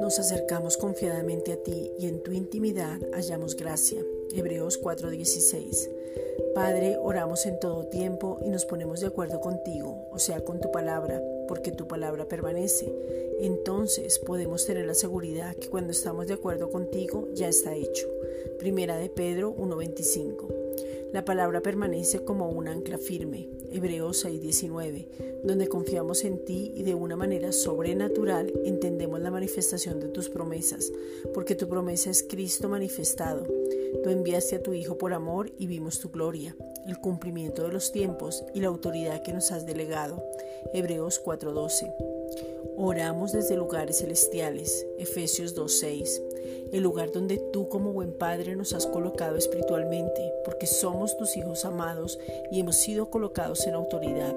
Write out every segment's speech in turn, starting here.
Nos acercamos confiadamente a ti y en tu intimidad hallamos gracia. Hebreos 4:16. Padre, oramos en todo tiempo y nos ponemos de acuerdo contigo, o sea, con tu palabra, porque tu palabra permanece. Entonces podemos tener la seguridad que cuando estamos de acuerdo contigo ya está hecho. Primera de Pedro 1:25. La palabra permanece como un ancla firme, Hebreos 6:19, donde confiamos en ti y de una manera sobrenatural entendemos la manifestación de tus promesas, porque tu promesa es Cristo manifestado. Tú enviaste a tu Hijo por amor y vimos tu gloria, el cumplimiento de los tiempos y la autoridad que nos has delegado. Hebreos 4:12. Oramos desde lugares celestiales. Efesios 2:6 el lugar donde tú como buen Padre nos has colocado espiritualmente, porque somos tus hijos amados y hemos sido colocados en autoridad.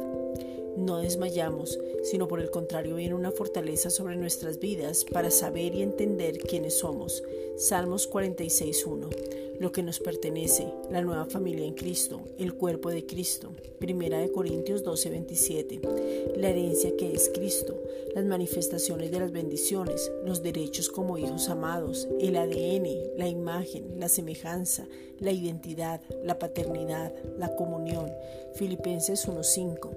No desmayamos, sino por el contrario viene una fortaleza sobre nuestras vidas para saber y entender quiénes somos. Salmos 46.1 lo que nos pertenece, la nueva familia en Cristo, el cuerpo de Cristo. Primera de Corintios 12:27. La herencia que es Cristo, las manifestaciones de las bendiciones, los derechos como hijos amados, el ADN, la imagen, la semejanza, la identidad, la paternidad, la comunión. Filipenses 1:5.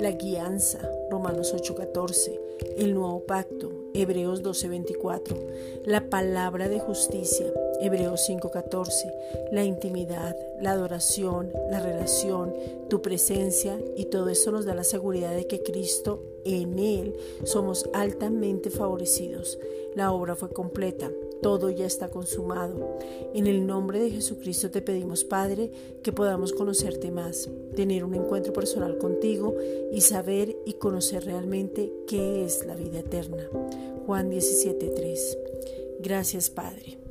La guianza, Romanos 8:14. El nuevo pacto, Hebreos 12:24. La palabra de justicia, Hebreos 5:14, la intimidad, la adoración, la relación, tu presencia y todo eso nos da la seguridad de que Cristo, en Él, somos altamente favorecidos. La obra fue completa, todo ya está consumado. En el nombre de Jesucristo te pedimos, Padre, que podamos conocerte más, tener un encuentro personal contigo y saber y conocer realmente qué es la vida eterna. Juan 17:3. Gracias, Padre.